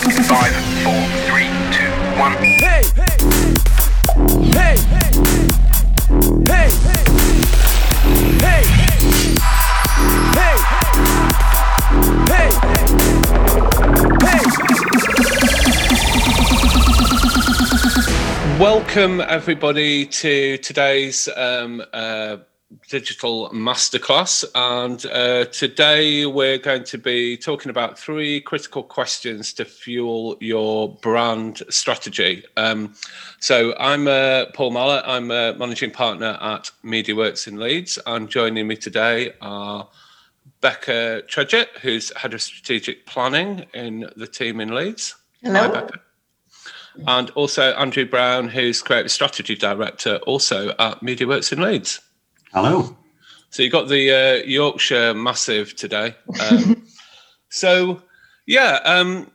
start. Five, four, three, two, one. Hey! Hey! Hey! Hey! Hey! Hey, hey, hey. Hey! Welcome, everybody, to today's um, uh, digital masterclass. And uh, today we're going to be talking about three critical questions to fuel your brand strategy. Um, so I'm uh, Paul Mallett, I'm a managing partner at MediaWorks in Leeds. And joining me today are Becca Tredget, who's head of strategic planning in the team in Leeds. Hello. Hi, Becca. And also Andrew Brown, who's creative strategy director, also at MediaWorks in Leeds. Hello. So you got the uh, Yorkshire Massive today. Um, so yeah, um,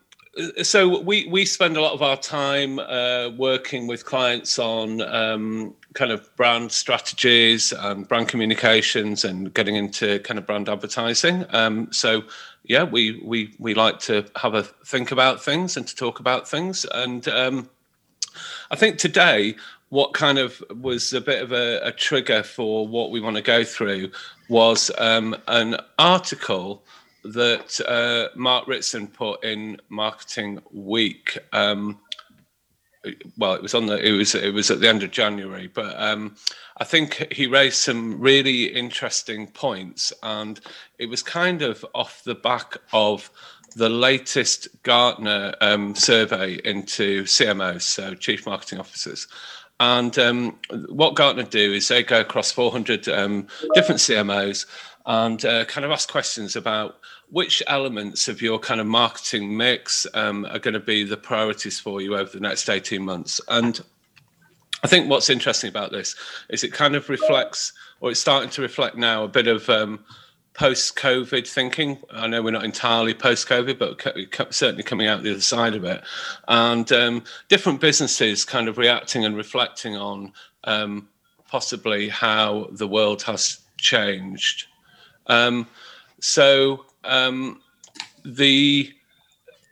so we we spend a lot of our time uh, working with clients on um, kind of brand strategies and brand communications and getting into kind of brand advertising. Um, so yeah, we we we like to have a think about things and to talk about things and. Um, I think today what kind of was a bit of a, a trigger for what we want to go through was um, an article that uh, Mark Ritson put in Marketing Week. Um, well, it was on the it was it was at the end of January, but um, I think he raised some really interesting points, and it was kind of off the back of the latest Gartner um, survey into CMOs, so chief marketing officers. And um, what Gartner do is they go across 400 um, different CMOs and uh, kind of ask questions about which elements of your kind of marketing mix um, are going to be the priorities for you over the next 18 months. And I think what's interesting about this is it kind of reflects, or it's starting to reflect now, a bit of um, post-COVID thinking. I know we're not entirely post-COVID, but certainly coming out the other side of it, and um, different businesses kind of reacting and reflecting on um, possibly how the world has changed. Um, so um, the,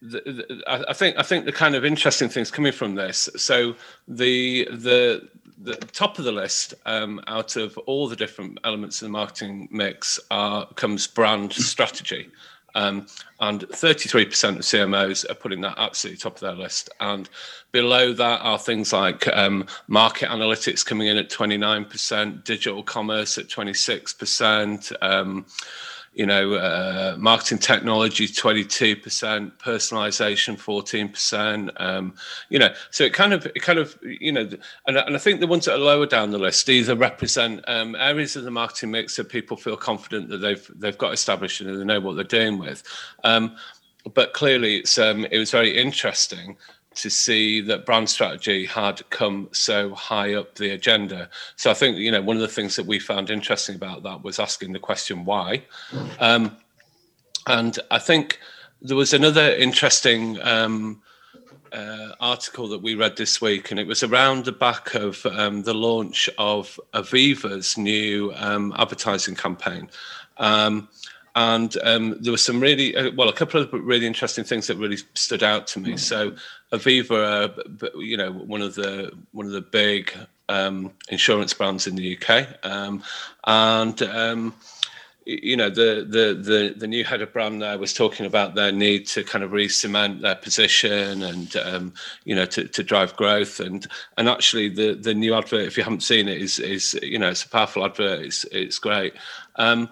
the, the, I think I think the kind of interesting things coming from this. So the the the top of the list um, out of all the different elements of the marketing mix are, comes brand strategy. Um, and 33% of CMOs are putting that absolutely top of their list. And below that are things like um, market analytics coming in at 29%, digital commerce at 26%. You know, uh, marketing technology 22%, personalization 14%. Um, you know, so it kind of, it kind of, you know, and, and I think the ones that are lower down the list either represent um, areas of the marketing mix that people feel confident that they've they've got established and they know what they're doing with. Um, but clearly, it's um, it was very interesting to see that brand strategy had come so high up the agenda. So I think you know one of the things that we found interesting about that was asking the question why, um, and I think there was another interesting. Um, uh, article that we read this week, and it was around the back of um, the launch of Aviva's new um, advertising campaign. Um, and um, there were some really uh, well a couple of really interesting things that really stood out to me mm. so aviva uh, you know one of the one of the big um, insurance brands in the uk um, and um, you know the, the the the new head of brand there was talking about their need to kind of re-cement their position and um, you know to, to drive growth. And and actually the the new advert if you haven't seen it is is you know it's a powerful advert. It's it's great. Um,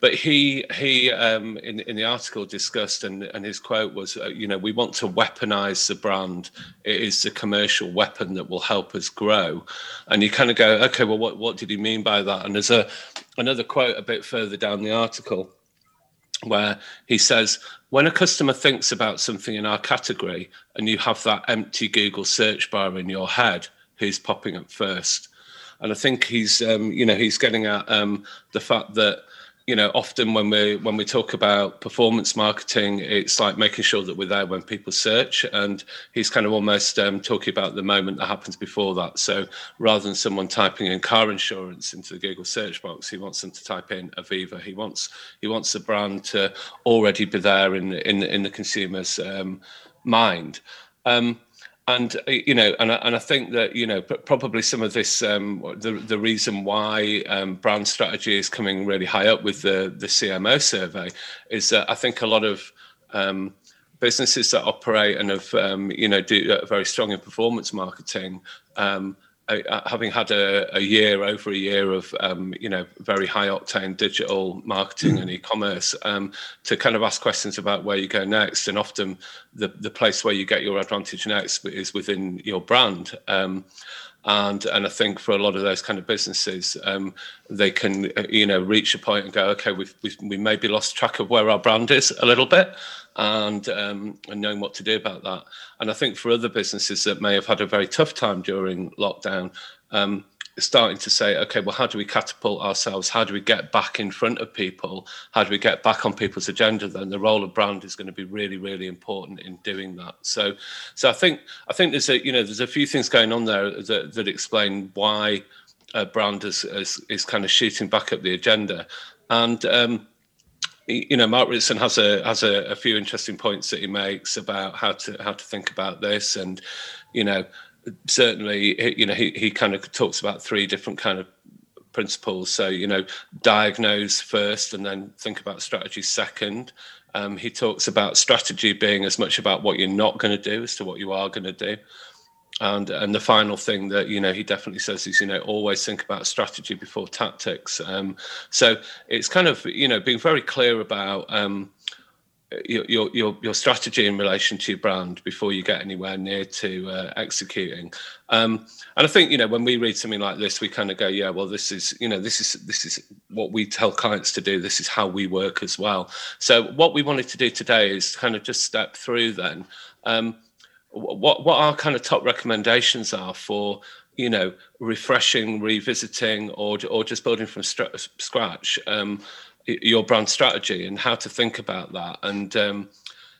but he he um, in in the article discussed and and his quote was uh, you know we want to weaponize the brand. It is the commercial weapon that will help us grow. And you kind of go okay well what what did he mean by that? And there's a another quote a bit further down the article where he says when a customer thinks about something in our category and you have that empty google search bar in your head who's popping up first. And i think he's um, you know he's getting at um, the fact that you know often when we when we talk about performance marketing it's like making sure that we're there when people search. And he's kind of almost um, talking about the moment that happens before that. So rather than someone typing in car insurance into the google search box he wants them to type in aviva. He wants he wants the brand to already be there in in, in the consumer's um, mind. Um, and uh, you know, and and I think that you know probably some of this um, the the reason why um, brand strategy is coming really high up with the the CMO survey is that I think a lot of um, businesses that operate and have um, you know do uh, very strong in performance marketing um, uh, having had a, a, year over a year of um, you know very high octane digital marketing and e-commerce um, to kind of ask questions about where you go next. And often the, the place where you get your advantage next is within your brand. Um, and and I think for a lot of those kind of businesses, um, they can uh, you know reach a point and go, okay, we've, we've we maybe lost track of where our brand is a little bit, and um, and knowing what to do about that. And I think for other businesses that may have had a very tough time during lockdown, um, starting to say, okay, well, how do we catapult ourselves? How do we get back in front of people? How do we get back on people's agenda? Then the role of brand is going to be really, really important in doing that. So, so I think I think there's a you know there's a few things going on there that, that explain why a brand is, is is kind of shooting back up the agenda, and. Um, you know, Mark Ritson has a has a, a few interesting points that he makes about how to how to think about this, and you know, certainly, you know, he, he kind of talks about three different kind of principles. So, you know, diagnose first and then think about strategy second. Um, he talks about strategy being as much about what you're not going to do as to what you are going to do. And and the final thing that you know he definitely says is you know always think about strategy before tactics. Um, so it's kind of you know being very clear about um, your, your your strategy in relation to your brand before you get anywhere near to uh, executing. Um, and I think you know when we read something like this, we kind of go, yeah, well, this is you know this is this is what we tell clients to do. This is how we work as well. So what we wanted to do today is kind of just step through then. Um, what what our kind of top recommendations are for you know refreshing, revisiting, or or just building from scratch. Um, your brand strategy and how to think about that and um,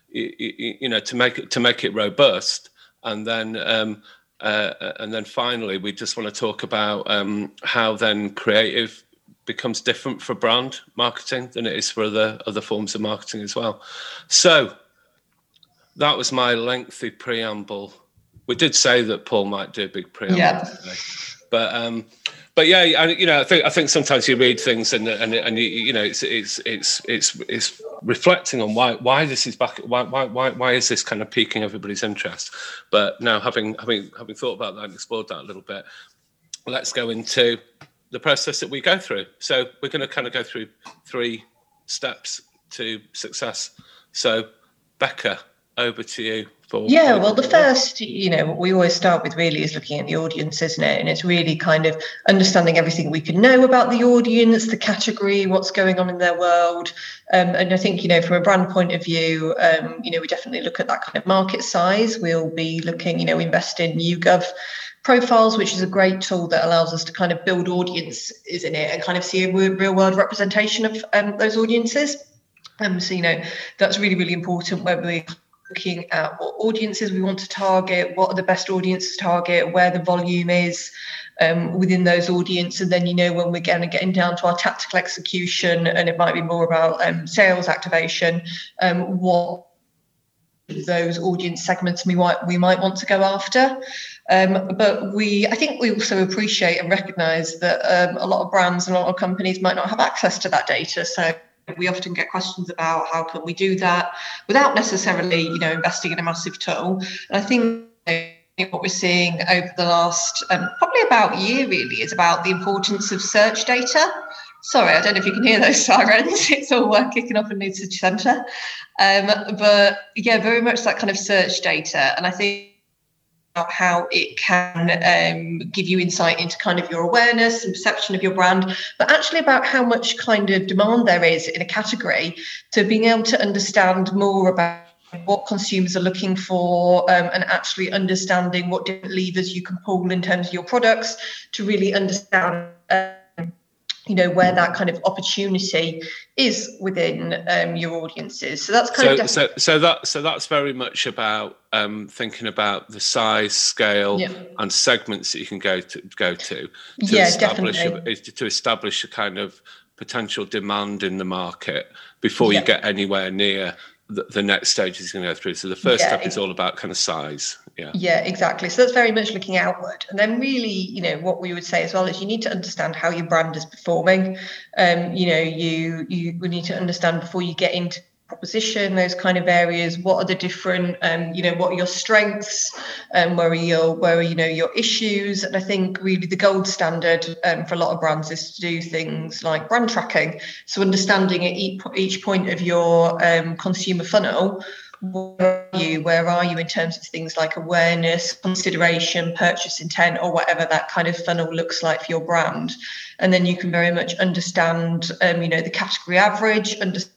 you, you, know to make it to make it robust and then um, uh, and then finally we just want to talk about um, how then creative becomes different for brand marketing than it is for other other forms of marketing as well so that was my lengthy preamble we did say that paul might do a big preamble yeah. Today, but um but yeah, I, you know, I think I think sometimes you read things and and and you, you know, it's it's it's it's it's reflecting on why why this is back why why why why is this kind of piquing everybody's interest. But now having having having thought about that and explored that a little bit, let's go into the process that we go through. So we're going to kind of go through three steps to success. So Becca, over to you. For, yeah, well, the first, you know, what we always start with really is looking at the audience, isn't it? And it's really kind of understanding everything we can know about the audience, the category, what's going on in their world. Um, and I think, you know, from a brand point of view, um, you know, we definitely look at that kind of market size. We'll be looking, you know, invest in YouGov profiles, which is a great tool that allows us to kind of build audience, isn't it? And kind of see a real world representation of um, those audiences. Um, so, you know, that's really, really important where we looking at what audiences we want to target, what are the best audiences to target, where the volume is um, within those audience, and then you know when we're getting getting down to our tactical execution, and it might be more about um, sales activation, um, what those audience segments we might we might want to go after. Um, but we, I think we also appreciate and recognise that um, a lot of brands and a lot of companies might not have access to that data. So we often get questions about how can we do that without necessarily you know investing in a massive tool. And i think what we're seeing over the last um, probably about year really is about the importance of search data. Sorry i don't know if you can hear those sirens. It's all work kicking off in new city centre. Um, but yeah very much that kind of search data. And i think how it can um, give you insight into kind of your awareness and perception of your brand, but actually about how much kind of demand there is in a category to being able to understand more about what consumers are looking for um, and actually understanding what different levers you can pull in terms of your products to really understand uh, you know where that kind of opportunity is within um, your audiences so that's kind so, of so so that so that's very much about um, thinking about the size scale yeah. and segments that you can go to go to to yeah, establish definitely. a, to establish a kind of potential demand in the market before yeah. you get anywhere near the, the next stage is going to go through. So the first Yeah, step is all about kind of size. Yeah. Yeah, exactly. So that's very much looking outward. And then really, you know, what we would say as well is you need to understand how your brand is performing. Um, you know, you you we need to understand before you get into proposition, those kind of areas, what are the different um, you know, what are your strengths, um, where are your where are you know your issues? And I think really the gold standard um, for a lot of brands is to do things like brand tracking. So understanding at each, each point of your um, consumer funnel where are you where are you in terms of things like awareness consideration purchase intent or whatever that kind of funnel looks like for your brand and then you can very much understand um, you know the category average understand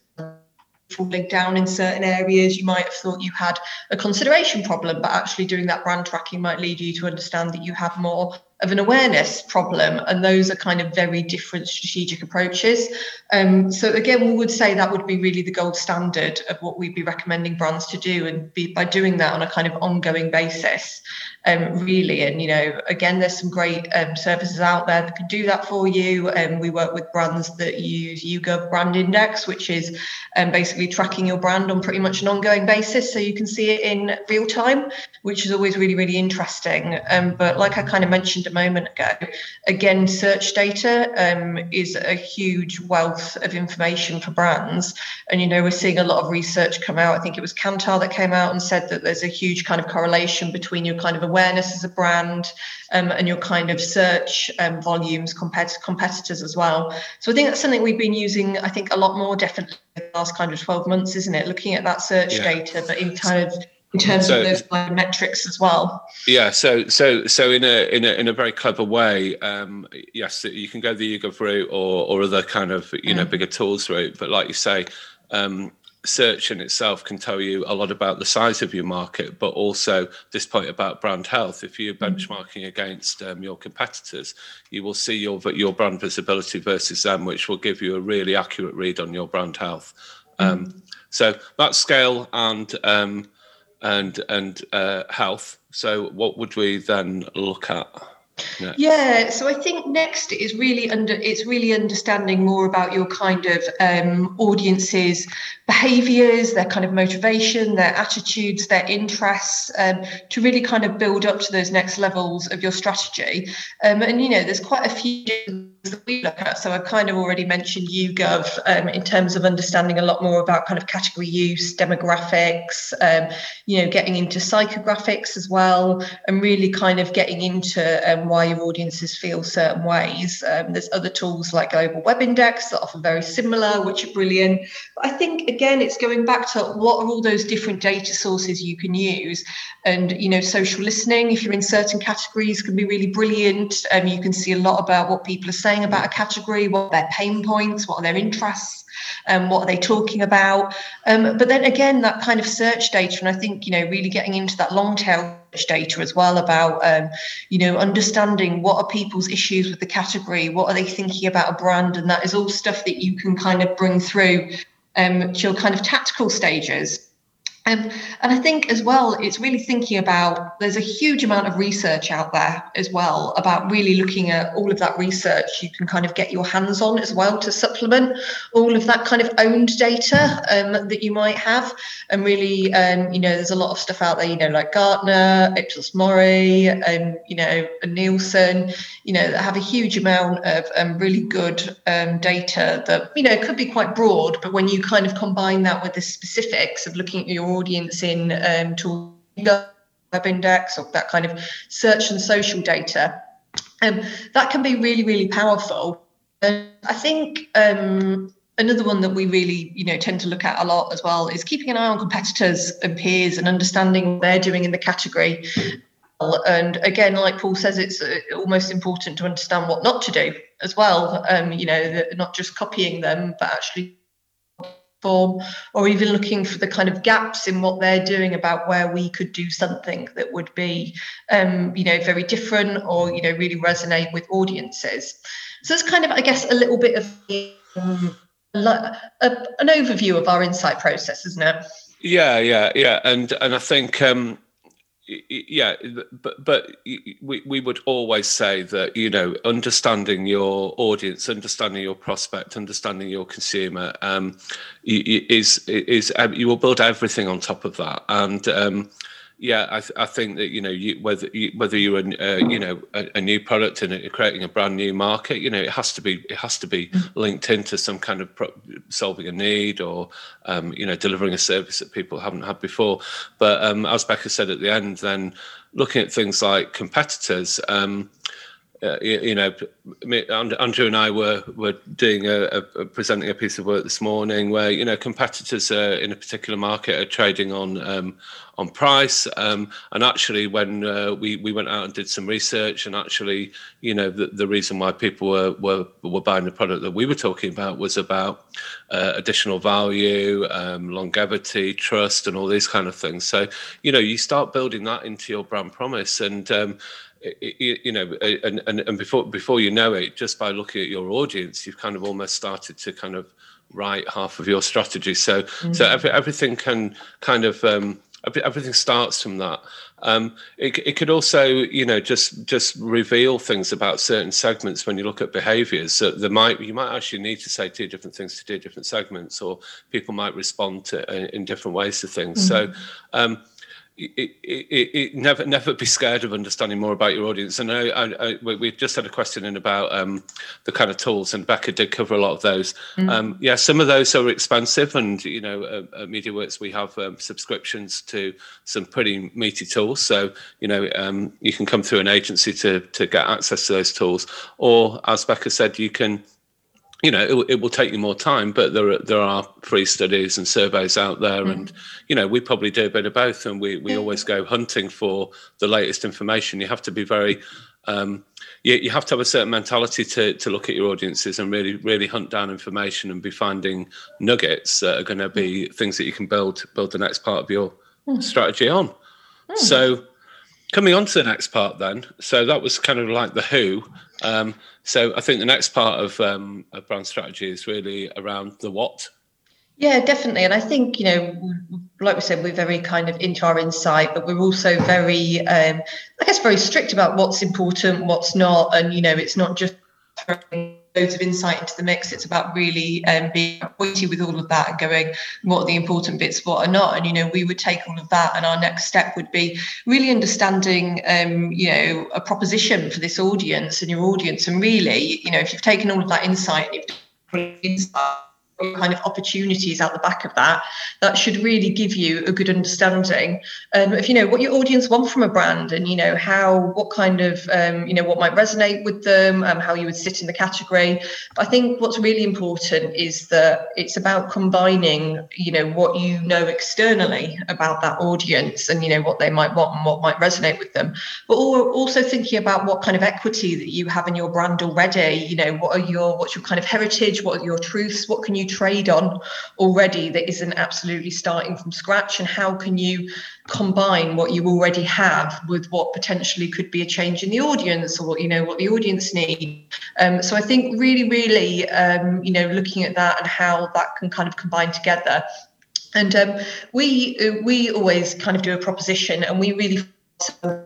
falling down in certain areas you might have thought you had a consideration problem but actually doing that brand tracking might lead you to understand that you have more of an awareness problem and those are kind of very different strategic approaches. Um, so again we would say that would be really the gold standard of what we'd be recommending brands to do and be by doing that on a kind of ongoing basis um, really. And you know again there's some great um, services out there that can do that for you. And um, we work with brands that use YouGov brand index which is um, basically tracking your brand on pretty much an ongoing basis so you can see it in real time which is always really really interesting. Um, but like i kind of mentioned a moment ago again search data um, is a huge wealth of information for brands. And you know we're seeing a lot of research come out. I think it was kantar that came out and said that there's a huge kind of correlation between your kind of awareness as a brand um, and your kind of search um, volumes compared to competitors as well so i think that's something we've been using i think a lot more definitely in the last kind of 12 months isn't it looking at that search Yeah. data but in kind of in terms So- of those metrics as well Yeah, so so so in a in a in a very clever way, um, yes, you can go the YouGov route or or other kind of you know bigger tools route. But like you say, um, search in itself can tell you a lot about the size of your market, but also this point about brand health. If you're benchmarking against um, your competitors, you will see your your brand visibility versus them, which will give you a really accurate read on your brand health. Um, so that's scale and um, and and uh, health. So what would we then look at? Next? Yeah, so I think next is really under it's really understanding more about your kind of um, audiences behaviors, their kind of motivation, their attitudes, their interests, um, to really kind of build up to those next levels of your strategy. Um, and you know, there's quite a few that we look at. So I've kind of already mentioned YouGov um, in terms of understanding a lot more about kind of category use, demographics, um, you know, getting into psychographics as well, and really kind of getting into um, why your audiences feel certain ways. Um, there's other tools like Global Web Index that offer very similar, which are brilliant. But I think again, it's going back to what are all those different data sources you can use, and you know, social listening. If you're in certain categories, can be really brilliant. Um, you can see a lot about what people are saying about a category, what are their pain points, what are their interests um, what are they talking about? Um, but then again that kind of search data and i think you know really getting into that long tail data as well about um, you know understanding what are people's issues with the category what are they thinking about a brand and that is all stuff that you can kind of bring through um, to your kind of tactical stages um, and I think as well, it's really thinking about there's a huge amount of research out there as well about really looking at all of that research you can kind of get your hands on as well to supplement all of that kind of owned data um, that you might have. And really, um, you know, there's a lot of stuff out there, you know, like Gartner, Ipsos Mori, and, you know, Nielsen, you know, that have a huge amount of um, really good um, data that, you know, could be quite broad, but when you kind of combine that with the specifics of looking at your audience in um, tool web index or that kind of search and social data. Um, that can be really really powerful. And i think um, another one that we really you know tend to look at a lot as well is keeping an eye on competitors and peers and understanding what they're doing in the category. And again like paul says it's uh, almost important to understand what not to do as well um, you know not just copying them but actually form or even looking for the kind of gaps in what they're doing about where we could do something that would be um, you know very different or you know really resonate with audiences. So it's kind of i guess a little bit of um, a, an overview of our insight process isn't it? Yeah, yeah, yeah, and and I think um, yeah, but but we we would always say that you know understanding your audience, understanding your prospect, understanding your consumer um, is is you will build everything on top of that, and um, yeah, I, th- I think that you know you, whether you, whether you're a uh, you know a, a, new product and creating a brand new market, you know it has to be it has to be linked into some kind of pro- solving a need or um, you know delivering a service that people haven't had before. But um, as Becca said at the end, then looking at things like competitors. Um, uh, you, know, Andrew and I were were doing a, a, presenting a piece of work this morning where you know competitors uh, in a particular market are trading on um, on price. Um, and actually, when uh, we we went out and did some research, and actually, you know, the, the reason why people were, were were buying the product that we were talking about was about uh, additional value, um, longevity, trust, and all these kind of things. So, you know, you start building that into your brand promise, and um, you know, and, and, and before before you know it, just by looking at your audience, you've kind of almost started to kind of write half of your strategy. So mm-hmm. so every, everything can kind of um, everything starts from that. Um, it, it could also, you know, just just reveal things about certain segments when you look at behaviours. So there might you might actually need to say two different things to two different segments, or people might respond to in, in different ways to things. Mm-hmm. So um, it, it, it, never never be scared of understanding more about your audience. And I, I, I, we just had a question in about um, the kind of tools, and Becca did cover a lot of those. Mm. Um, yeah, some of those are expensive, and you know, uh, at MediaWorks we have um, subscriptions to some pretty meaty tools. So you know, um, you can come through an agency to to get access to those tools, or as Becca said, you can you know it, it, will take you more time but there are there are free studies and surveys out there mm. and you know we probably do a bit of both and we we always go hunting for the latest information you have to be very um, you, you have to have a certain mentality to to look at your audiences and really really hunt down information and be finding nuggets that are going to be mm. things that you can build build the next part of your mm. strategy on mm. so coming on to the next part then so that was kind of like the who um, so I think the next part of, um, of brand strategy is really around the what. Yeah, definitely. And I think, you know, like we said, we're very kind of into our insight, but we're also very, um, I guess, very strict about what's important, what's not. And, you know, it's not just loads of insight into the mix. It's about really um, being pointy with all of that and going, what are the important bits, what are not. And, you know, we would take all of that and our next step would be really understanding, um, you know, a proposition for this audience and your audience. And really, you know, if you've taken all of that insight and you've insight, kind of opportunities out the back of that that should really give you a good understanding. Um, of you know what your audience want from a brand and you know how what kind of um, you know what might resonate with them um, how you would sit in the category. I think what's really important is that it's about combining you know what you know externally about that audience and you know what they might want and what might resonate with them. But also thinking about what kind of equity that you have in your brand already. You know what are your what's your kind of heritage? What are your truths? What can you trade on already that isn't absolutely starting from scratch? And how can you combine what you already have with what potentially could be a change in the audience or what you know what the audience need? Um, so i think really really um, you know looking at that and how that can kind of combine together. And um, we we always kind of do a proposition and we really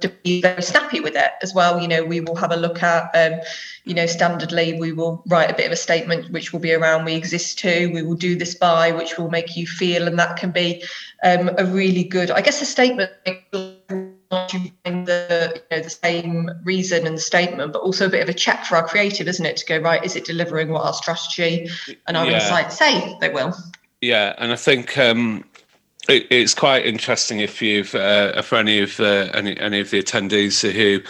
to be very snappy with it as well. You know, we will have a look at, um, you know, standardly, we will write a bit of a statement which will be around we exist to, we will do this by, which will make you feel, and that can be um, a really good, I guess, a statement. The, you know, the same reason and the statement, but also a bit of a check for our creative, isn't it? To go right, is it delivering what our strategy and our yeah. insights say they will? Yeah, and I think um, it, it's quite interesting if you've uh, for any of uh, any any of the attendees who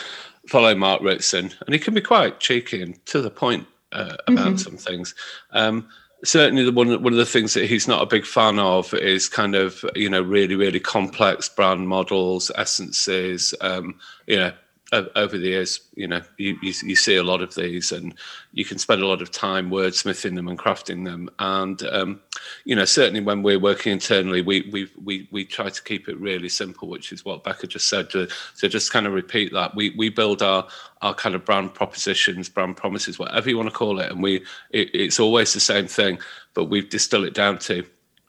follow Mark Ritson, and he can be quite cheeky and to the point uh, about mm-hmm. some things. Um, certainly, the one one of the things that he's not a big fan of is kind of you know really really complex brand models, essences, um, you know over the years, you know, you, you, you, see a lot of these, and you can spend a lot of time wordsmithing them and crafting them. And um, you know, certainly when we're working internally, we we we we try to keep it really simple, which is what Becca just said. To, to just kind of repeat that, we we build our our kind of brand propositions, brand promises, whatever you want to call it, and we it, it's always the same thing, but we distill it down to,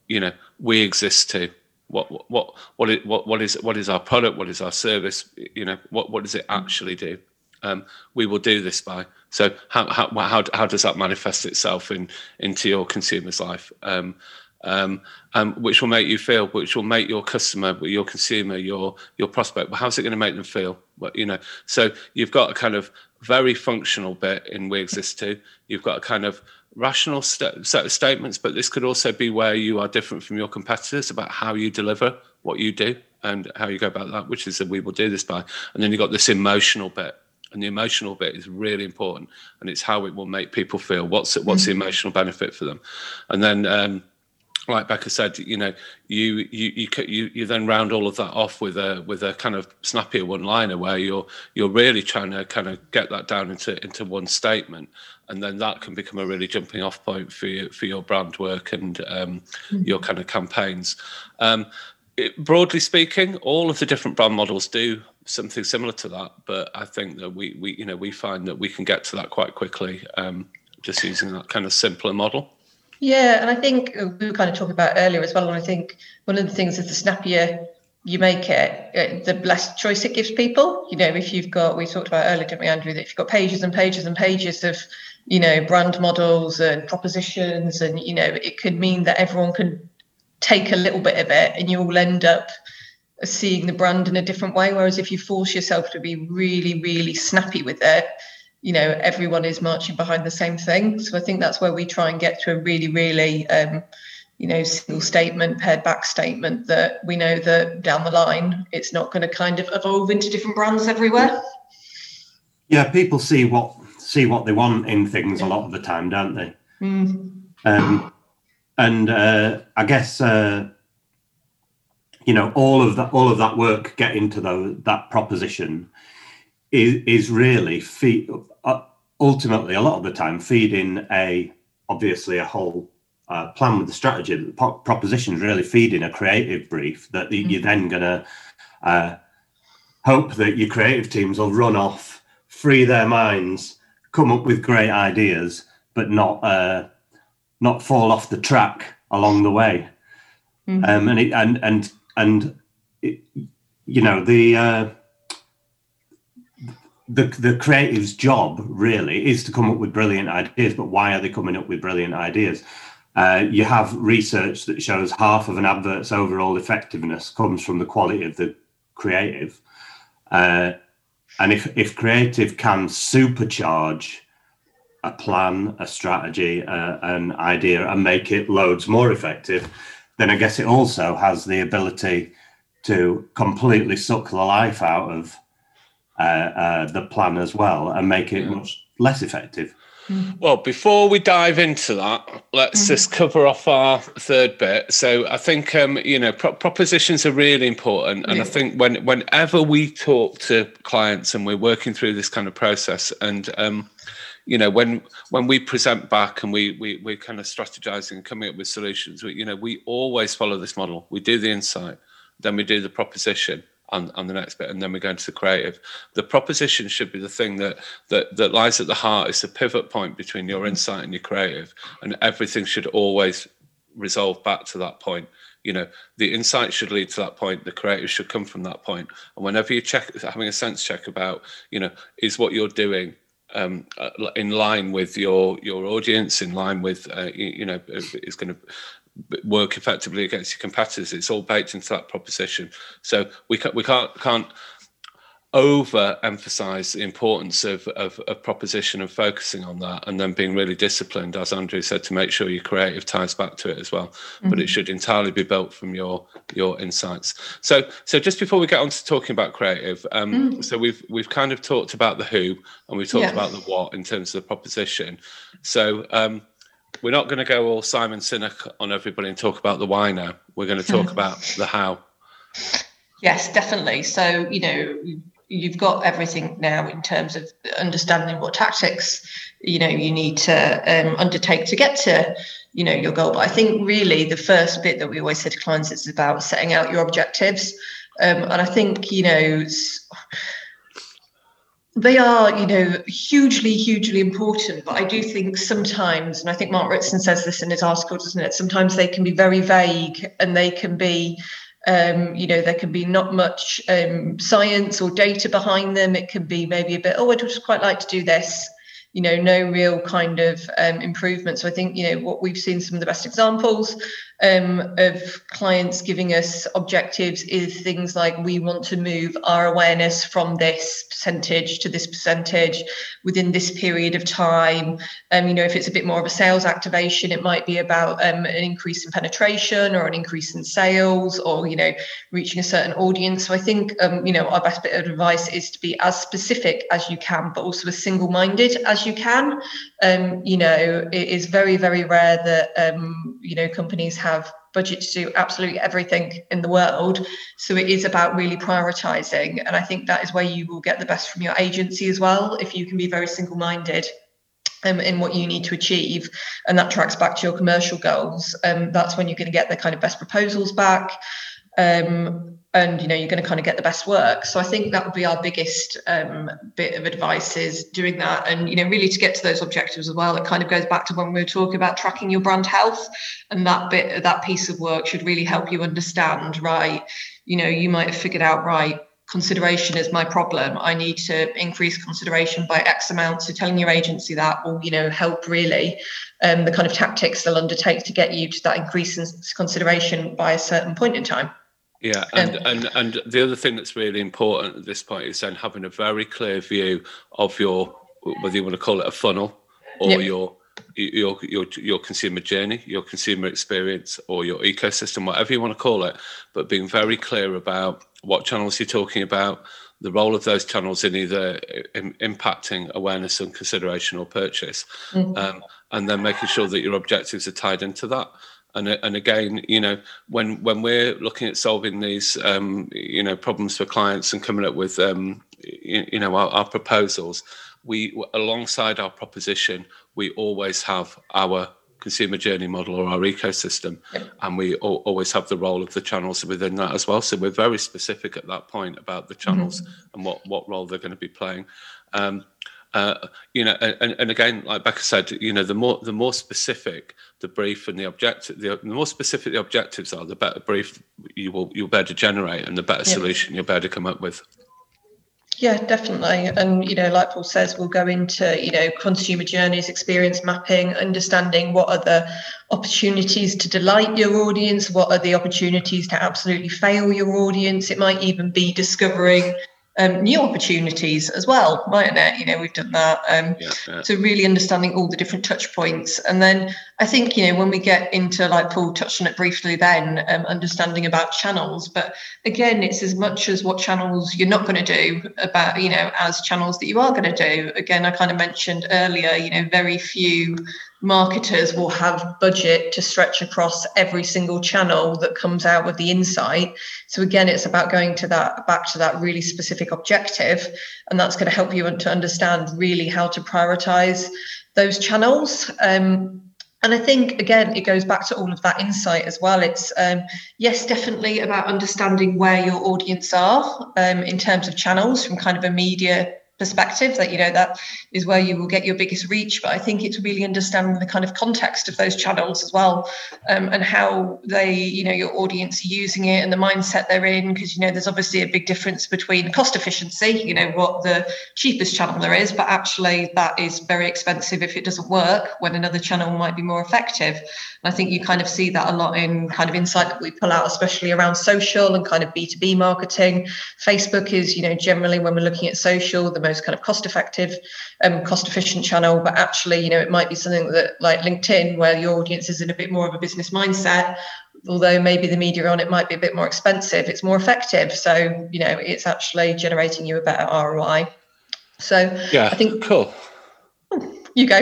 you know, we exist to what what what it, what what is what is our product? What is our service? You know, what what does it actually do? Um, we will do this by. So how how how, how does that manifest itself in into your consumer's life? Um, um, um, which will make you feel, which will make your customer, your consumer, your your prospect. Well, how's it going to make them feel? Well, you know, so you've got a kind of very functional bit in We Exist Too. You've got a kind of rational st- set of statements, but this could also be where you are different from your competitors about how you deliver what you do and how you go about that, which is that we will do this by. And then you've got this emotional bit. And the emotional bit is really important, and it's how it will make people feel. What's what's mm-hmm. the emotional benefit for them? And then um, like Becca said, you know, you you you you you then round all of that off with a with a kind of snappier one liner where you're you're really trying to kind of get that down into into one statement, and then that can become a really jumping off point for you for your brand work and um, mm-hmm. your kind of campaigns. Um, it, broadly speaking, all of the different brand models do something similar to that, but I think that we we you know we find that we can get to that quite quickly um, just using that kind of simpler model. Yeah, and I think uh, we were kind of talking about earlier as well. And I think one of the things is the snappier you make it, uh, the less choice it gives people. You know, if you've got, we talked about earlier, didn't we, Andrew, that if you've got pages and pages and pages of, you know, brand models and propositions, and, you know, it could mean that everyone can take a little bit of it and you all end up seeing the brand in a different way. Whereas if you force yourself to be really, really snappy with it, you know everyone is marching behind the same thing. So i think that's where we try and get to a really really um, you know single statement pared back statement that we know that down the line it's not going to kind of evolve into different brands everywhere. Yeah people see what see what they want in things a lot of the time don't they? Mm. um, and uh, i guess uh, you know all of that all of that work getting to the, that proposition is, is really ultimately a lot of the time feeding a obviously a whole uh, plan with the strategy. The po- proposition is really feeding a creative brief that mm-hmm. you're then going to uh, hope that your creative teams will run off, free their minds, come up with great ideas, but not uh, not fall off the track along the way. Mm-hmm. Um, and it, and and and it, you know the uh, the the creative's job really is to come up with brilliant ideas. But why are they coming up with brilliant ideas? Uh, you have research that shows half of an advert's overall effectiveness comes from the quality of the creative. Uh, and if, if creative can supercharge a plan, a strategy, uh, an idea, and make it loads more effective, then I guess it also has the ability to completely suck the life out of uh, uh, the plan as well and make it yeah. much less effective. Mm-hmm. Well, before we dive into that, let's mm-hmm. just cover off our third bit. So, I think um, you know pro- propositions are really important, and yeah. I think when whenever we talk to clients and we're working through this kind of process, and um, you know when when we present back and we we we're kind of strategizing and coming up with solutions, we, you know we always follow this model. We do the insight, then we do the proposition, on, on the next bit, and then we go into the creative. The proposition should be the thing that that that lies at the heart. It's the pivot point between your insight and your creative, and everything should always resolve back to that point. You know, the insight should lead to that point. The creative should come from that point. And whenever you check, having a sense check about, you know, is what you're doing um, uh, in line with your your audience, in line with uh, you, you, know, is going to work effectively against your competitors. It's all baked into that proposition. So we can't we can't can't over emphasize the importance of, of, of proposition and focusing on that and then being really disciplined as andrew said to make sure your creative ties back to it as well mm-hmm. but it mm-hmm. should entirely be built from your your insights so so just before we get on to talking about creative um, mm-hmm. so we've we've kind of talked about the who and we've talked yeah. about the what in terms of the proposition so um, we're not going to go all Simon Sinek on everybody and talk about the why now. We're going to talk about the how. Yes, definitely. So, you know, you've got everything now in terms of understanding what tactics, you know, you need to um, undertake to get to, you know, your goal. But I think really the first bit that we always say to clients is about setting out your objectives. Um, and I think, you know, they are, you know, hugely, hugely important. But I do think sometimes, and I think Mark Ritson says this in his article, doesn't it? Sometimes they can be very vague and they can be Um, you know, there can be not much um, science or data behind them. It can be maybe a bit, oh, I'd just quite like to do this you know, no real kind of um, improvement. So I think, you know, what we've seen some of the best examples um, of clients giving us objectives is things like we want to move our awareness from this percentage to this percentage within this period of time. Um, you know, if it's a bit more of a sales activation, it might be about um, an increase in penetration or an increase in sales or, you know, reaching a certain audience. So I think, um, you know, our best bit of advice is to be as specific as you can, but also as single minded you can. Um, you know, it is very, very rare that, um, you know, companies have budget to do absolutely everything in the world. So it is about really prioritizing. And I think that is where you will get the best from your agency as well, if you can be very single minded. Um, in what you need to achieve, and that tracks back to your commercial goals. Um, that's when you're going to get the kind of best proposals back. Um, and you know you're going to kind of get the best work. So i think that would be our biggest um, bit of advice is doing that. And you know really to get to those objectives as well it kind of goes back to when we were talking about tracking your brand health. And that bit that piece of work should really help you understand right you know you might have figured out right consideration is my problem. I need to increase consideration by x amount. So telling your agency that will you know help really um, the kind of tactics they'll undertake to get you to that increase in consideration by a certain point in time yeah, and, and and the other thing that's really important at this point is then having a very clear view of your whether you want to call it a funnel or yeah. your your your your consumer journey, your consumer experience, or your ecosystem, whatever you want to call it, but being very clear about what channels you're talking about, the role of those channels in either in, impacting awareness and consideration or purchase, mm-hmm. um, and then making sure that your objectives are tied into that and and again, you know, when when we're looking at solving these, um, you know, problems for clients and coming up with, um, you, you, know, our, our, proposals, we alongside our proposition, we always have our consumer journey model or our ecosystem, and we always have the role of the channels within that as well. So we're very specific at that point about the channels mm-hmm. and what what role they're going to be playing. Um, uh, you know, and, and again, like Becca said, you know, the more the more specific the brief and the objective, the, the more specific the objectives are, the better brief you will you'll be able to generate, and the better yeah. solution you'll be able to come up with. Yeah, definitely. And, you know, like Paul says, we'll go into, you know, consumer journeys, experience mapping, understanding what are the opportunities to delight your audience, what are the opportunities to absolutely fail your audience. It might even be discovering um, new opportunities as well, mightn't it? You know, we've done that. Um, yeah, yeah. So really understanding all the different touch points, and then I think you know when we get into like Paul touched on it briefly, then um, understanding about channels. But again, it's as much as what channels you're not going to do about you know as channels that you are going to do. Again, I kind of mentioned earlier, you know, very few marketers will have budget to stretch across every single channel that comes out with the insight so again it's about going to that back to that really specific objective and that's going to help you to understand really how to prioritize those channels um, and I think again, it goes back to all of that insight as well. It's um, yes, definitely about understanding where your audience are um, in terms of channels from kind of a media perspective that you know that is where you will get your biggest reach. But i think it's really understanding the kind of context of those channels as well um, and how they you know your audience are using it and the mindset they're in. Because you know there's obviously a big difference between cost efficiency you know what the cheapest channel there is but actually that is very expensive if it doesn't work when another channel might be more effective. And i think you kind of see that a lot in kind of insight that we pull out especially around social and kind of b2b marketing. Facebook is you know generally when we're looking at social the most kind of cost effective um, cost efficient channel but actually you know it might be something that like linkedin where your audience is in a bit more of a business mindset although maybe the media on it might be a bit more expensive it's more effective. So you know it's actually generating you a better roi so yeah i think cool. You go.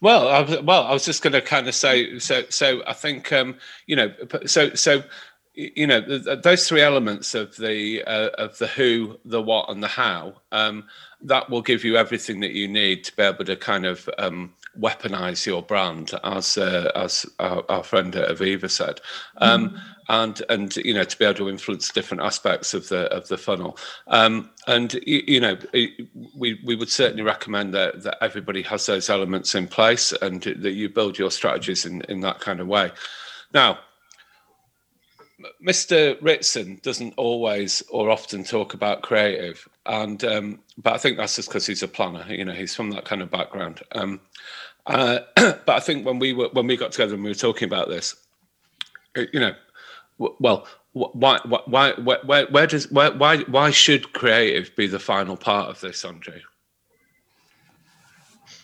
Well, I was, well, I was just going to kind of say, so, so I think, um, you know, so, so you know those three elements of the uh, of the who the what and the how um, that will give you everything that you need to be able to kind of um, weaponize your brand as uh, as our, our, friend aviva said. Um, mm. and and you know to be able to influence different aspects of the of the funnel. Um, and you, you, know we we would certainly recommend that that everybody has those elements in place and that you build your strategies in in that kind of way. Now Mr. Ritson doesn't always or often talk about creative, and um, but I think that's just because he's a planner. You know, he's from that kind of background. Um, uh, but I think when we were when we got together and we were talking about this, you know, well, why why why where, where does where, why why should creative be the final part of this, Andrew?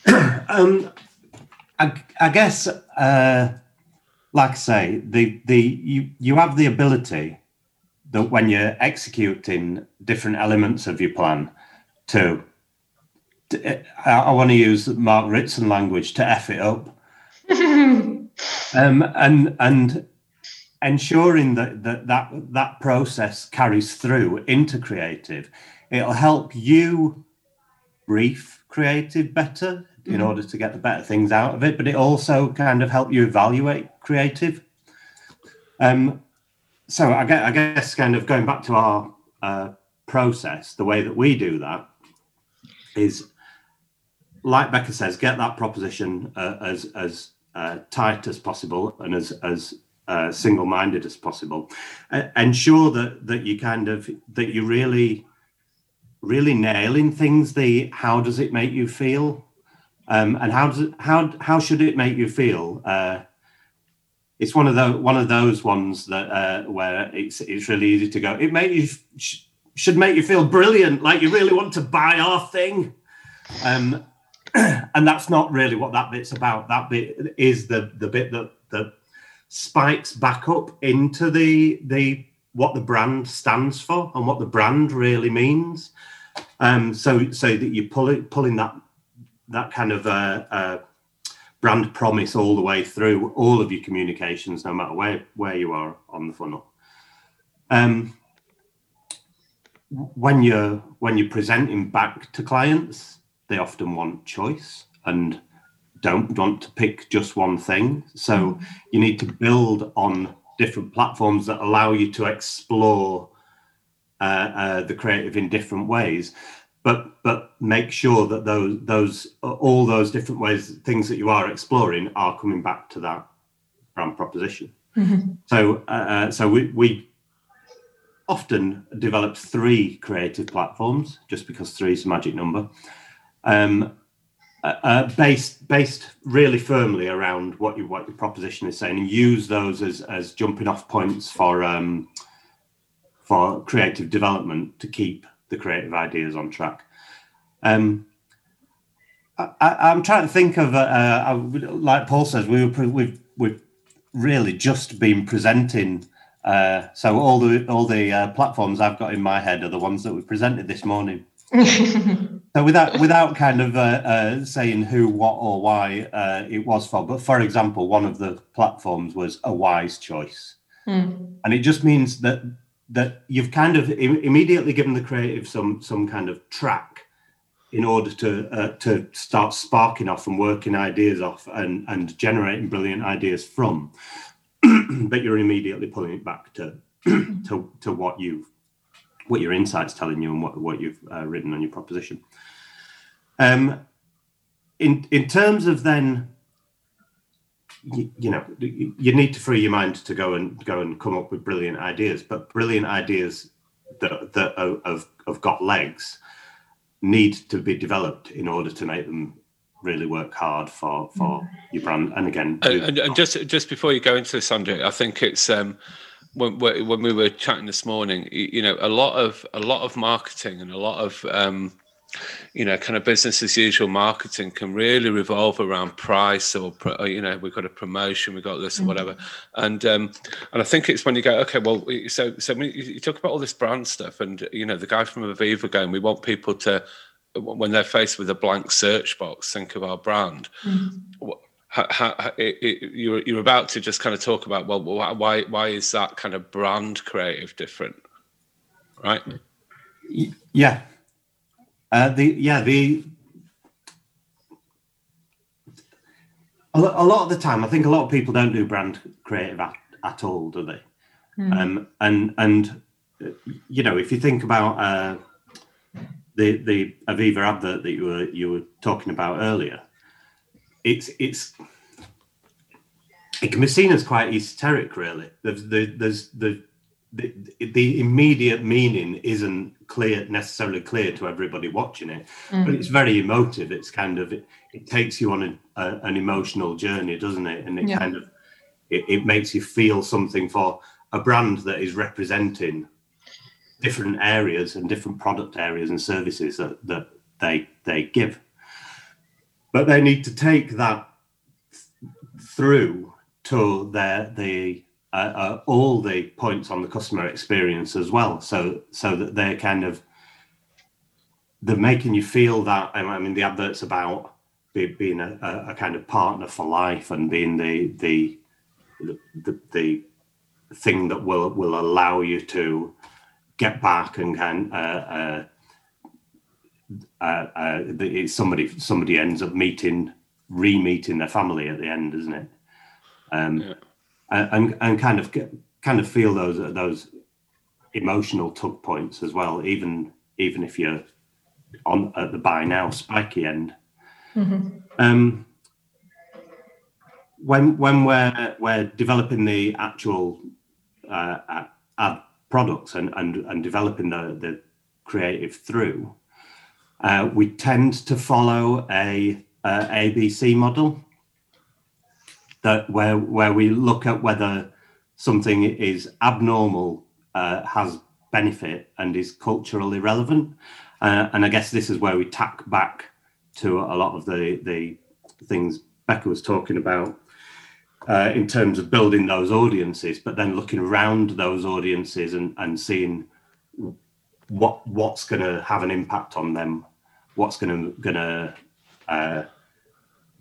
um, I, I guess. Uh like I say, the the you you have the ability that when you're executing different elements of your plan to, to I, I want to use Mark Ritson language to f it up, um, and and ensuring that, that that that process carries through into creative, it'll help you brief creative better in mm-hmm. order to get the better things out of it, but it also kind of help you evaluate creative. Um, so I guess, I guess kind of going back to our uh, process, the way that we do that is, like Becca says, get that proposition uh, as as uh, tight as possible and as as uh, single-minded as possible. ensure that that you kind of that you really really nailing things. The how does it make you feel? Um, and how does it, how how should it make you feel? Uh, it's one of the one of those ones that uh, where it's it's really easy to go. It make you sh- should make you feel brilliant, like you really want to buy our thing. Um, and that's not really what that bit's about. That bit is the the bit that that spikes back up into the the what the brand stands for and what the brand really means. Um, so so that you're pulling pulling that that kind of uh, uh, brand promise all the way through all of your communications, no matter where where you are on the funnel. Um, when you're when you're presenting back to clients, they often want choice and don't want to pick just one thing. So you need to build on different platforms that allow you to explore uh, uh, the creative in different ways but but make sure that those those all those different ways things that you are exploring are coming back to that brand proposition mm-hmm. so uh, uh, so we we often develop three creative platforms just because three is a magic number um, uh, uh, based based really firmly around what you what your proposition is saying and use those as as jumping off points for um, for creative development to keep the creative ideas on track. Um, I, am trying to think of, uh, uh, like Paul says, we were we've we've really just been presenting. Uh, so all the all the uh, platforms I've got in my head are the ones that we presented this morning. so without without kind of uh, uh, saying who, what, or why it was for, but for example, one of the platforms was a wise choice, mm. and it just means that that you've kind of Im- immediately given the creative some some kind of track in order to uh, to start sparking off and working ideas off and and generating brilliant ideas from. But you're immediately pulling it back to to to what you've what your insights telling you and what what you've uh, written on your proposition. Um in in terms of then you, you, know you need to free your mind to go and go and come up with brilliant ideas but brilliant ideas that that have, have got legs need to be developed in order to make them really work hard for for your brand. And again and, and just just before you go into this Andrew, i think it's um when, when we were chatting this morning you know a lot of a lot of marketing and a lot of um you know, kind of business as usual marketing can really revolve around price or, you know, we've got a promotion, we've got this mm-hmm. or whatever. And um, and I think it's when you go, okay, well, so so you talk about all this brand stuff, and you know, the guy from Aviva going, we want people to, when they're faced with a blank search box, think of our brand. Mm-hmm. How, how, it, it, you're you're about to just kind of talk about well why why is that kind of brand creative different, right? Yeah, uh, the yeah the a, lot of the time, I think a lot of people don't do brand creative at, at all, do they? Mm. Um, and and you know, if you think about uh, the the Aviva advert that you were you were talking about earlier, it's it's it can be seen as quite esoteric, really. There's there's the the, the immediate meaning isn't clear necessarily clear to everybody watching it Mm. but it's very emotive it's kind of it, it takes you on a, a, an emotional journey doesn't it and it Yeah. kind of it, it makes you feel something for a brand that is representing different areas and different product areas and services that, that they they give but they need to take that through to their the uh, uh, all the points on the customer experience as well so so that they're kind of they're making you feel that I mean the adverts about be, being a, a, kind of partner for life and being the the the, the thing that will will allow you to get back and can uh, uh, uh, uh, somebody somebody ends up meeting re-meeting their family at the end, isn't it? Um, Yeah. And, and kind of kind of feel those those emotional tug points as well, even even if you're on at the buy now spiky end. Um, when when we're we're developing the actual uh, ad- ad products and, and and developing the the creative through, uh, we tend to follow a, uh ABC model that where where we look at whether something is abnormal, uh, has benefit, and is culturally relevant. Uh, and I guess this is where we tack back to a lot of the the things Becca was talking about uh, in terms of building those audiences, but then looking around those audiences and, and seeing what what's going to have an impact on them, what's going to going to uh,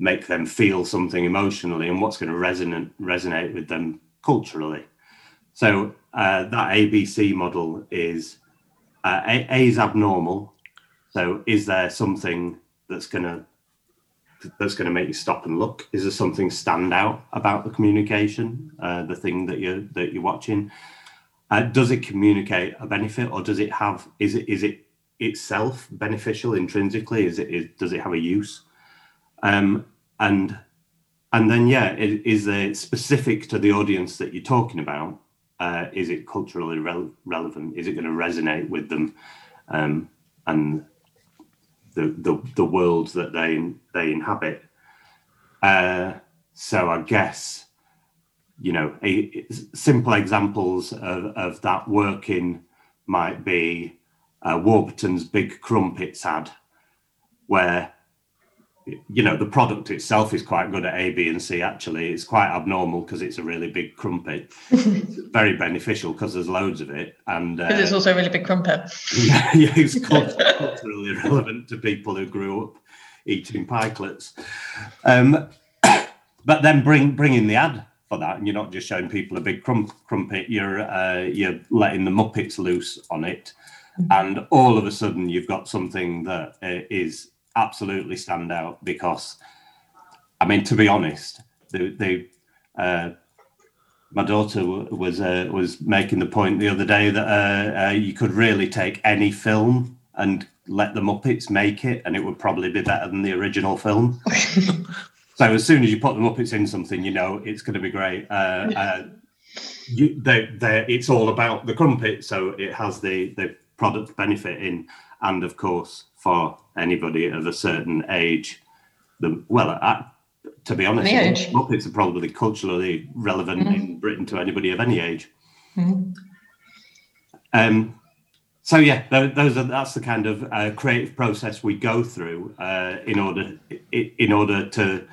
make them feel something emotionally, and what's going to resonate resonate with them culturally. So uh, that ABC model is uh, A, A is abnormal. So is there something that's going to that's going to make you stop and look? Is there something stand out about the communication, uh, the thing that you're that you're watching? Uh, does it communicate a benefit, or does it have? Is it is it itself beneficial intrinsically? Is it is, does it have a use? Um, and and then yeah, is it specific to the audience that you're talking about? Uh, is it culturally rel- relevant? Is it going to resonate with them? Um, and the, the the world that they they inhabit. Uh, so I guess you know a, simple examples of, of that working might be uh, Warburton's big crumpets ad, where you know the product itself is quite good at A, B, and C. Actually, it's quite abnormal because it's a really big crumpet. It's very beneficial because there's loads of it, and uh, it's also a really big crumpet. yeah, yeah, it's cult- culturally relevant to people who grew up eating pikelets. Um, but then bring bring in the ad for that, and you're not just showing people a big crump, crumpet. You're uh, you're letting the Muppets loose on it, and all of a sudden you've got something that uh, is absolutely stand out because, I mean, to be honest, the the uh, my daughter w- was uh, was making the point the other day that uh, uh, you could really take any film and let the Muppets make it, and it would probably be better than the original film. so as soon as you put the Muppets in something, you know it's going to be great. Uh, uh, you, they, they, it's all about the crumpet, so it has the the product benefit in, and of course for anybody of a certain age, the well. I, to be honest, Any age. Muppets are probably culturally relevant in Britain to anybody of any age. Um, so yeah, those are that's the kind of uh, creative process we go through uh, in order in order to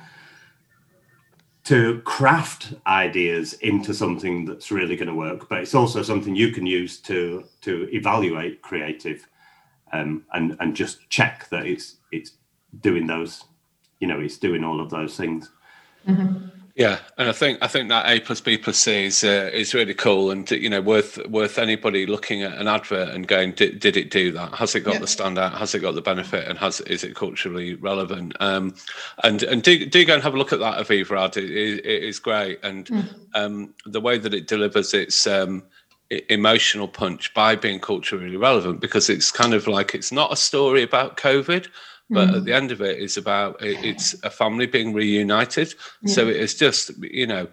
to craft ideas into something that's really going to work. But it's also something you can use to to evaluate creative um, and and just check that it's it's doing those, you know, it's doing all of those things. Yeah, and I think I think that A plus B plus C is uh, is really cool, and you know worth worth anybody looking at an advert and going, did, did it do that? Has it got Yeah. the standout? Has it got the benefit? And has is it culturally relevant? Um, and and do do go and have a look at that Aviva ad. It, it, it is great, and um, the way that it delivers its um, emotional punch by being culturally relevant, because it's kind of like it's not a story about COVID. But at the end of it, it's about it- it's a family being reunited. So it is just you know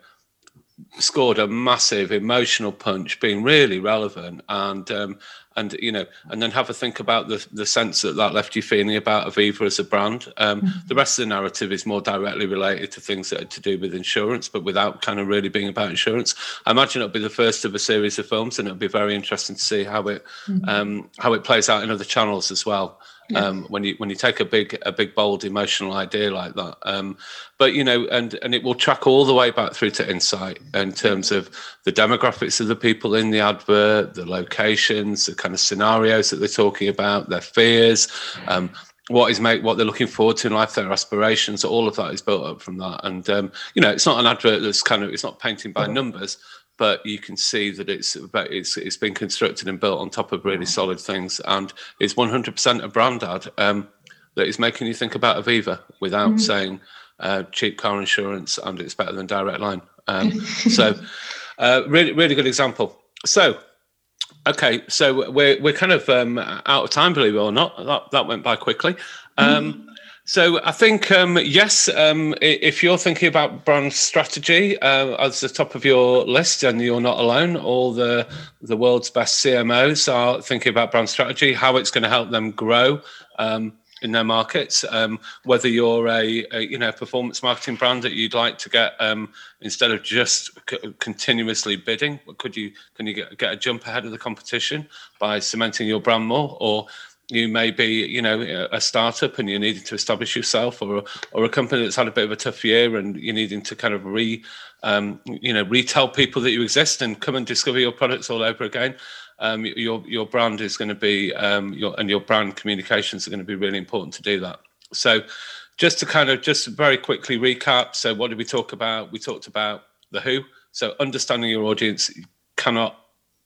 scored a massive emotional punch, being really relevant, and um, and you know, and then have a think about the the sense that that left you feeling about Aviva as a brand. Um, mm-hmm. The rest of the narrative is more directly related to things that are to do with insurance, but without kind of really being about insurance. I imagine it'll be the first of a series of films, and it'll be very interesting to see how it mm-hmm. um, how it plays out in other channels as well. Yeah. Um, when you when you take a big a big bold emotional idea like that, um, but you know, and and it will track all the way back through to insight in terms of the demographics of the people in the advert, the locations, the kind of scenarios that they're talking about, their fears, um, what is make what they're looking forward to in life, their aspirations, all of that is built up from that. And um, you know, it's not an advert that's kind of it's not painting by numbers, but you can see that it's it's it's been constructed and built on top of really solid things, and it's 100% a brand ad um, that is making you think about Aviva without mm-hmm. saying uh, cheap car insurance and it's better than Direct Line. Um, so, uh, really, really good example. So, okay, so we're we're kind of um, out of time, believe it or not. That that went by quickly. Um, mm-hmm. So I think um, yes, um, if you're thinking about brand strategy uh, as the top of your list, and you're not alone, all the the world's best CMOs are thinking about brand strategy, how it's going to help them grow. Um, in their markets. Um, whether you're a, a, you know performance marketing brand that you'd like to get um, instead of just c- continuously bidding, could you can you get, get a jump ahead of the competition by cementing your brand more, or you may be, you know, a startup and you're needing to establish yourself, or or a company that's had a bit of a tough year and you're needing to kind of re, um, you know, retell people that you exist and come and discover your products all over again. Um, your your brand is going to be, um, your and your brand communications are going to be really important to do that. So, just to kind of just very quickly recap. So, what did we talk about? We talked about the who. So, understanding your audience cannot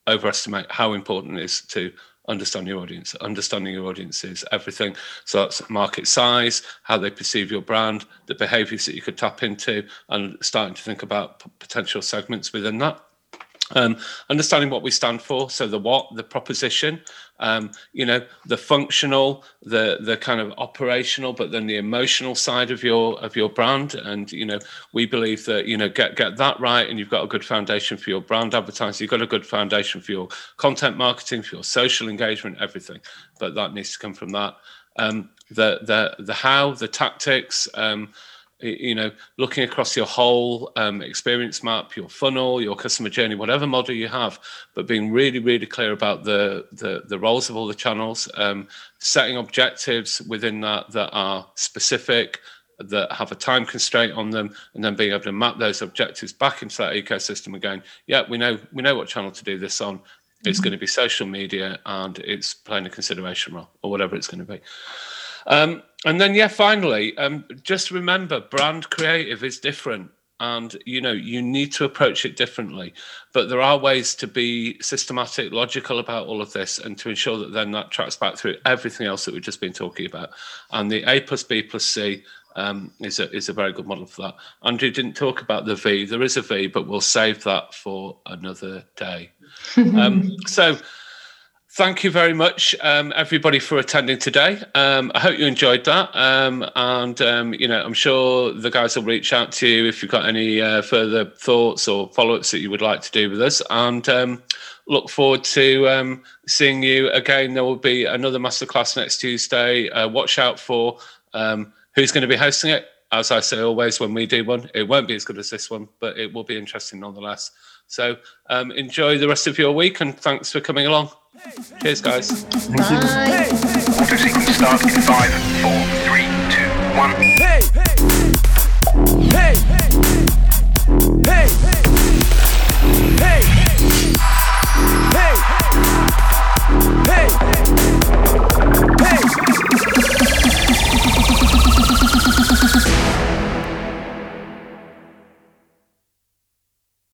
overestimate how important it is to understand your audience. Understanding your audience is everything. So that's market size, how they perceive your brand, the behaviors that you could tap into, and starting to think about potential segments within that. Um, understanding what we stand for, so the what, the proposition, um, you know, the functional, the the kind of operational, but then the emotional side of your of your brand. And you know, we believe that you know get get that right, and you've got a good foundation for your brand advertising. You've got a good foundation for your content marketing, for your social engagement, everything. But that needs to come from that. Um, the the the how, the tactics. Um, you know, looking across your whole um, experience map, your funnel, your customer journey, whatever model you have, but being really, really clear about the the, the roles of all the channels, um, setting objectives within that that are specific, that have a time constraint on them, and then being able to map those objectives back into that ecosystem again. Yeah, we know we know what channel to do this on. It's mm-hmm. going to be social media, and it's playing a consideration role, or whatever it's going to be. Um, and then, yeah, finally, um, just remember brand creative is different. And you know you need to approach it differently, but there are ways to be systematic, logical about all of this, and to ensure that then that tracks back through everything else that we've just been talking about. And the A plus B plus C um, is a is a very good model for that. Andrew didn't talk about the V. There is a V, but we'll save that for another day. um, so thank you very much, um, everybody, for attending today. Um, I hope you enjoyed that, um, and um, you know, I'm sure the guys will reach out to you if you've got any uh, further thoughts or follow-ups that you would like to do with us, and um, look forward to um, seeing you again. There will be another masterclass next Tuesday. Uh, watch out for who's going to be hosting it. As I say always, when we do one, it won't be as good as this one, but it will be interesting nonetheless. So enjoy the rest of your week, and thanks for coming along. Cheers, guys. Thank Bye. you. Auto sequence start in five, four, three, two, one. Hey, hey, hey, hey, hey, hey, hey, hey.